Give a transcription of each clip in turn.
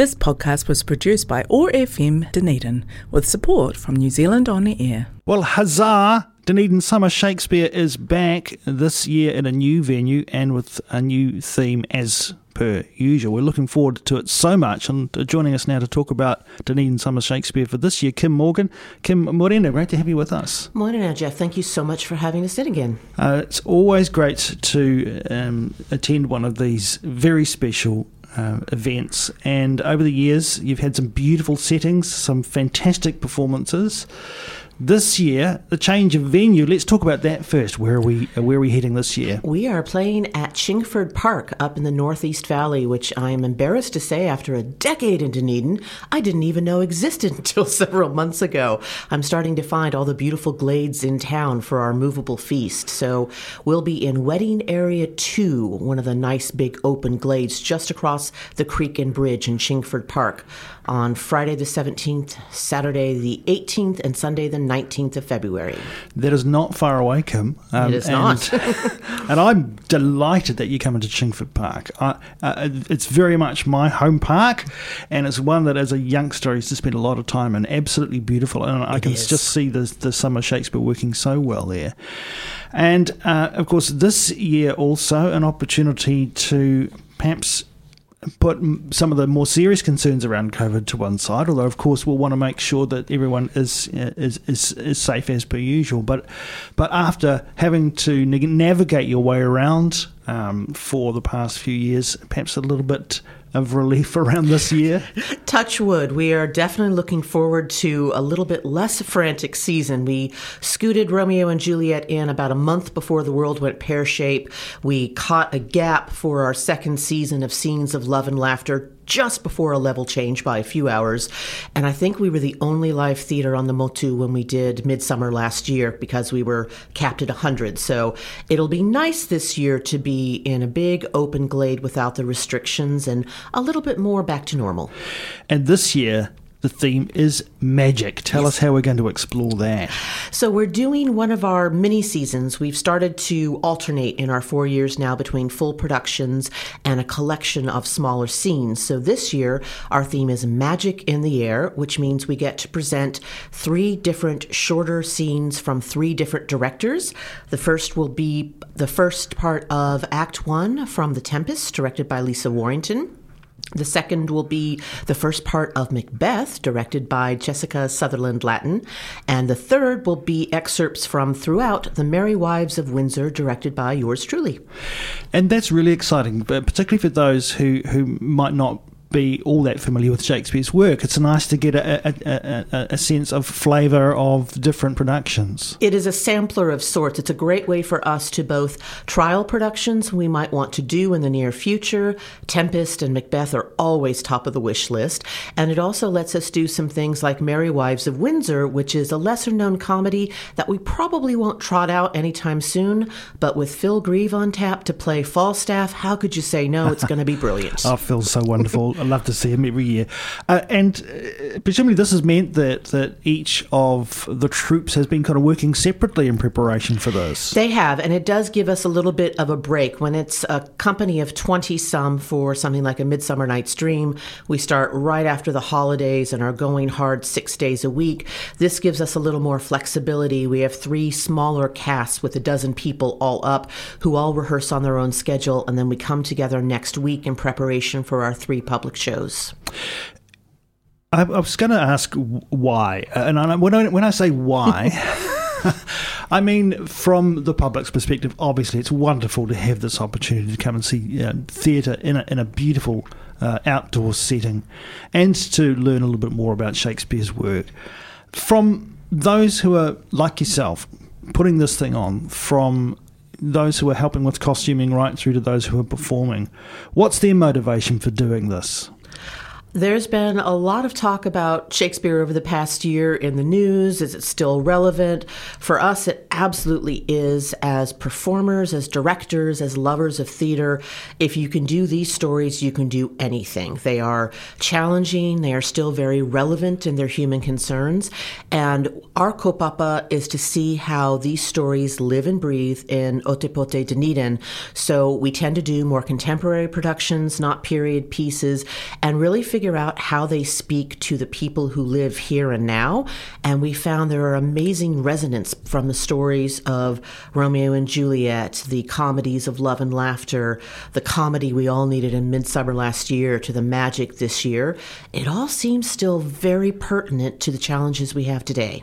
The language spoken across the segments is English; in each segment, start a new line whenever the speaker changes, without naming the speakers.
This podcast was produced by OAR FM Dunedin with support from New Zealand On the Air.
Well, huzzah! Dunedin Summer Shakespeare is back this year in a new venue and with a new theme as per usual. We're looking forward to it so much. And joining us now to talk about Dunedin Summer Shakespeare for this year, Kim Morgan. Kim Morena, great to have you with us.
Morning, Jeff. Thank you so much for having us in again.
Uh, it's always great to um, attend one of these very special uh, events. And over the years, you've had some beautiful settings, some fantastic performances. This year, the change of venue. Let's talk about that first. Where are we? Uh, where are we heading this year?
We are playing at Chingford Park up in the Northeast Valley, which I am embarrassed to say, after a decade in Dunedin, I didn't even know existed until several months ago. I'm starting to find all the beautiful glades in town for our movable feast. So we'll be in Wedding Area Two, one of the nice big open glades just across the creek and bridge in Chingford Park on Friday the 17th, Saturday the 18th, and Sunday the 19th of February.
That is not far away, Kim.
Um, it is
and,
not.
and I'm delighted that you come into Chingford Park. I, uh, it's very much my home park, and it's one that as a youngster I used to spend a lot of time in. Absolutely beautiful, and I
it
can
is.
just see the, the summer Shakespeare working so well there. And uh, of course, this year also an opportunity to perhaps put some of the more serious concerns around COVID to one side. Although, of course, we'll want to make sure that everyone is uh, is, is, is safe as per usual. But but after having to navigate your way around um, for the past few years, perhaps a little bit of relief around this year?
Touch wood. We are definitely looking forward to a little bit less frantic season. We scooted Romeo and Juliet in about a month before the world went pear shape. We caught a gap for our second season of Scenes of Love and Laughter just before a level change by a few hours. And I think we were the only live theater on the Motu when we did Midsummer last year because we were capped at 100. So it'll be nice this year to be in a big open glade without the restrictions and a little bit more back to normal.
And this year, the theme is magic. Tell yes. us how we're going to explore that.
So, we're doing one of our mini seasons. We've started to alternate in our four years now between full productions and a collection of smaller scenes. So, this year, our theme is Magic in the Air, which means we get to present three different shorter scenes from three different directors. The first will be the first part of Act One from The Tempest, directed by Lisa Warrington. The second will be the first part of Macbeth, directed by Jessica Sutherland Lattin. And the third will be excerpts from throughout The Merry Wives of Windsor, directed by yours truly.
And that's really exciting, particularly for those who, who might not be all that familiar with Shakespeare's work. It's nice to get a, a, a, a sense of flavour of different productions.
It is a sampler of sorts. It's a great way for us to both trial productions we might want to do in the near future. Tempest and Macbeth are always top of the wish list. And it also lets us do some things like Merry Wives of Windsor, which is a lesser known comedy that we probably won't trot out anytime soon. But with Phil Grieve on tap to play Falstaff, how could you say no? It's going to be brilliant.
oh, Phil's so wonderful. I love to see him every year. Uh, and uh, presumably, this has meant that, that each of the troupes has been kind of working separately in preparation for this.
They have, and it does give us a little bit of a break. When it's a company of 20 some for something like a Midsummer Night's Dream, we start right after the holidays and are going hard six days a week. This gives us a little more flexibility. We have three smaller casts with a dozen people all up who all rehearse on their own schedule, and then we come together next week in preparation for our three public public shows?
I, I was going to ask why, and I, when I, when I say why. I mean, from the public's perspective, obviously it's wonderful to have this opportunity to come and see uh, theatre in a, in a beautiful uh, outdoor setting and to learn a little bit more about Shakespeare's work. From those who are, like yourself, putting this thing on, from those who are helping with costuming right through to those who are performing. What's their motivation for doing this?
There's been a lot of talk about Shakespeare over the past year in the news. Is it still relevant? For us it absolutely is. As performers, as directors, as lovers of theater, if you can do these stories, you can do anything. They are challenging, they are still very relevant in their human concerns. And our kaupapa is to see how these stories live and breathe in Ōtepoti Dunedin. So we tend to do more contemporary productions, not period pieces, and really figure out how they speak to the people who live here and now. And we found there are amazing resonance from the stories of Romeo and Juliet, the comedies of love and laughter, the comedy we all needed in Midsummer last year, to the magic this year. It all seems still very pertinent to the challenges we have today.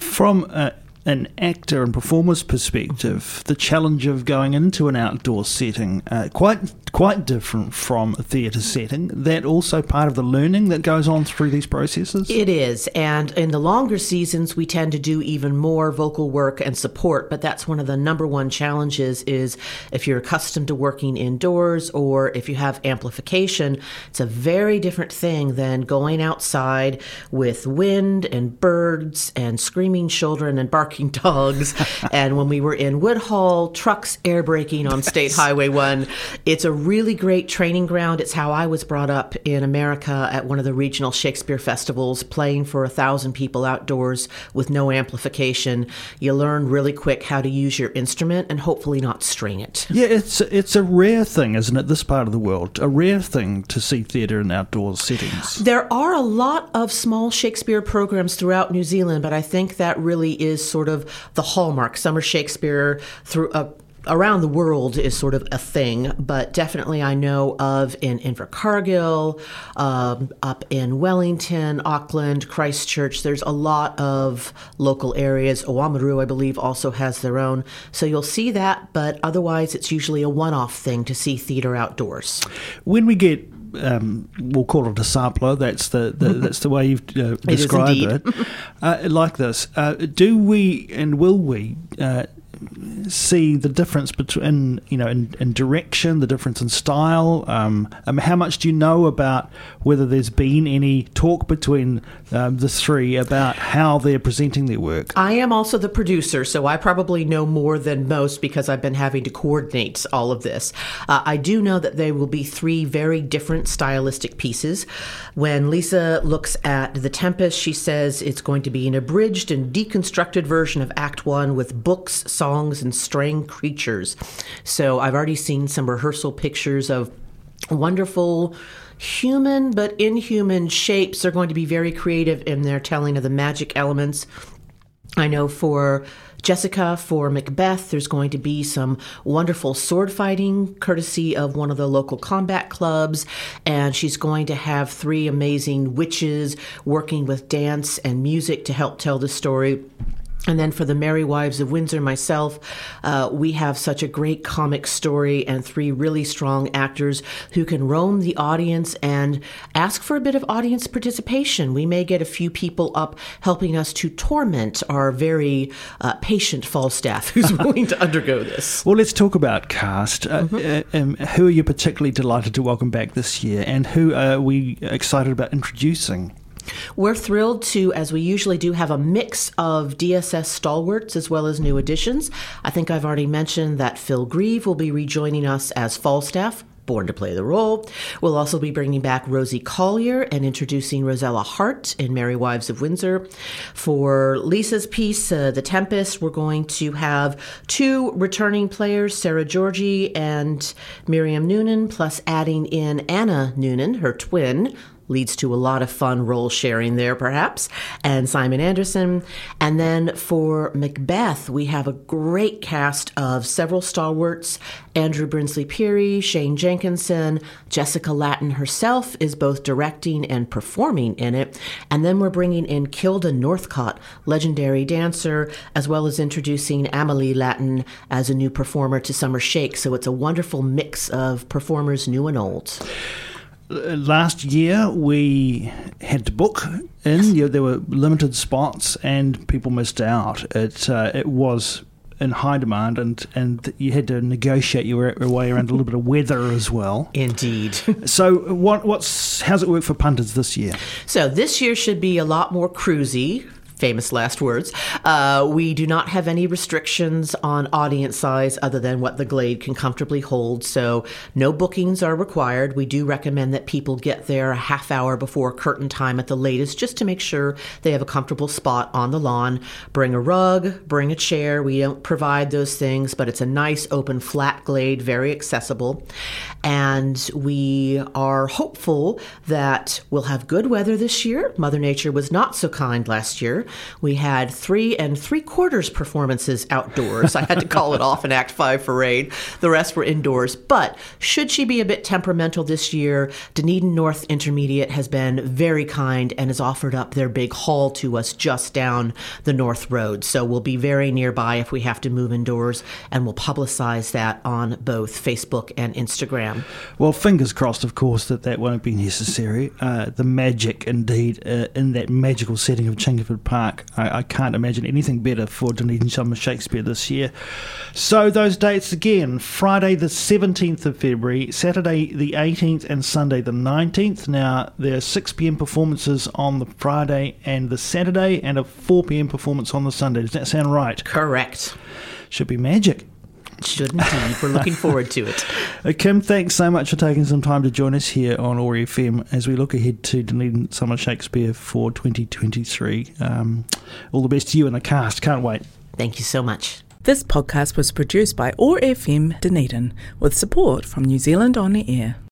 From uh, an actor and performer's perspective, the challenge of going into an outdoor setting uh, quite quite different from a theatre setting. That also part of the learning that goes on through these processes.
It is, and in the longer seasons, we tend to do even more vocal work and support. But that's one of the number one challenges: is if you're accustomed to working indoors or if you have amplification, it's a very different thing than going outside with wind and birds and screaming children and barking barking dogs. and when we were in Woodhaugh, trucks air braking on State Highway 1. It's a really great training ground. It's how I was brought up in America at one of the regional Shakespeare festivals, playing for a thousand people outdoors with no amplification. You learn really quick how to use your instrument and hopefully not strain it.
Yeah, it's it's a rare thing, isn't it? This part of the world, a rare thing to see theatre in outdoor settings.
There are a lot of small Shakespeare programs throughout New Zealand, but I think that really is sort of the hallmark. Summer Shakespeare through uh, around the world is sort of a thing, but definitely I know of in Invercargill, um, up in Wellington, Auckland, Christchurch. There's a lot of local areas. Oamaru, I believe, also has their own. So you'll see that, but otherwise it's usually a one off thing to see theater outdoors.
When we get um, we'll call it a sampler. That's the, the that's the way you've uh, described it. it. Uh, like this, uh, do we and will we uh, see the difference between you know in, in direction, the difference in style. Um, um, how much do you know about whether there's been any talk between um, the three about how they're presenting their work?
I am also the producer, so I probably know more than most because I've been having to coordinate all of this. Uh, I do know that there will be three very different stylistic pieces. When Lisa looks at The Tempest, she says it's going to be an abridged and deconstructed version of Act One with books, songs, and straying creatures. So I've already seen some rehearsal pictures of wonderful human but inhuman shapes. They're going to be very creative in their telling of the magic elements. I know for Jessica, for Macbeth, there's going to be some wonderful sword fighting courtesy of one of the local combat clubs. And she's going to have three amazing witches working with dance and music to help tell the story. And then for the Merry Wives of Windsor, myself, uh, we have such a great comic story and three really strong actors who can roam the audience and ask for a bit of audience participation. We may get a few people up helping us to torment our very uh, patient Falstaff who's willing to undergo this.
Well, let's talk about cast. Uh, mm-hmm. Uh, um, who are you particularly delighted to welcome back this year, and who are we excited about introducing?
We're thrilled to, as we usually do, have a mix of DSS stalwarts as well as new additions. I think I've already mentioned that Phil Grieve will be rejoining us as Falstaff born to play the role. We'll also be bringing back Rosie Collier and introducing Rosella Hart in Merry Wives of Windsor. For Lisa's piece, uh, The Tempest, we're going to have two returning players, Sarah Georgie and Miriam Noonan, plus adding in Anna Noonan, her twin, leads to a lot of fun role sharing there, perhaps, and Simon Anderson. And then for Macbeth, we have a great cast of several stalwarts Andrew Brinsley Peary, Shane Jenkinson, Jessica Latin herself is both directing and performing in it. And then we're bringing in Kilda Northcott, legendary dancer, as well as introducing Amelie Latin as a new performer to Summer Shake. So it's a wonderful mix of performers new and old
last year we had to book in. You know, there were limited spots, and people missed out. It uh, it was in high demand, and and you had to negotiate your, your way around a little bit of weather as well.
Indeed.
so, what what's how's it work for punters this year?
So this year should be a lot more cruisy famous last words. Uh, we do not have any restrictions on audience size other than what the Glade can comfortably hold, so no bookings are required. We do recommend that people get there a half hour before curtain time at the latest just to make sure they have a comfortable spot on the lawn. Bring a rug, bring a chair. We don't provide those things, but it's a nice open flat glade, very accessible. And we are hopeful that we'll have good weather this year. Mother Nature was not so kind last year. We had three and three quarters performances outdoors. I had to call it off in Act Five for rain. The rest were indoors. But should she be a bit temperamental this year, Dunedin North Intermediate has been very kind and has offered up their big hall to us just down the North Road. So we'll be very nearby if we have to move indoors, and we'll publicize that on both Facebook and Instagram.
Well, fingers crossed, of course, that that won't be necessary. Uh, the magic, indeed, uh, in that magical setting of Chingford Park, I, I, can't imagine anything better for Dunedin Summer Shakespeare this year. So, those dates again Friday, the 17th of February, Saturday, the 18th, and Sunday, the 19th. Now, there are 6 pm performances on the Friday and the Saturday, and a 4 pm performance on the Sunday. Does that sound right?
Correct.
Should be magic.
Should indeed. We're looking forward to it.
Uh, Kim, thanks so much for taking some time to join us here on OAR FM as we look ahead to Dunedin Summer Shakespeare for 2023. Um, all the best to you and the cast. Can't wait.
Thank you so much.
This podcast was produced by OAR FM Dunedin with support from New Zealand On the Air.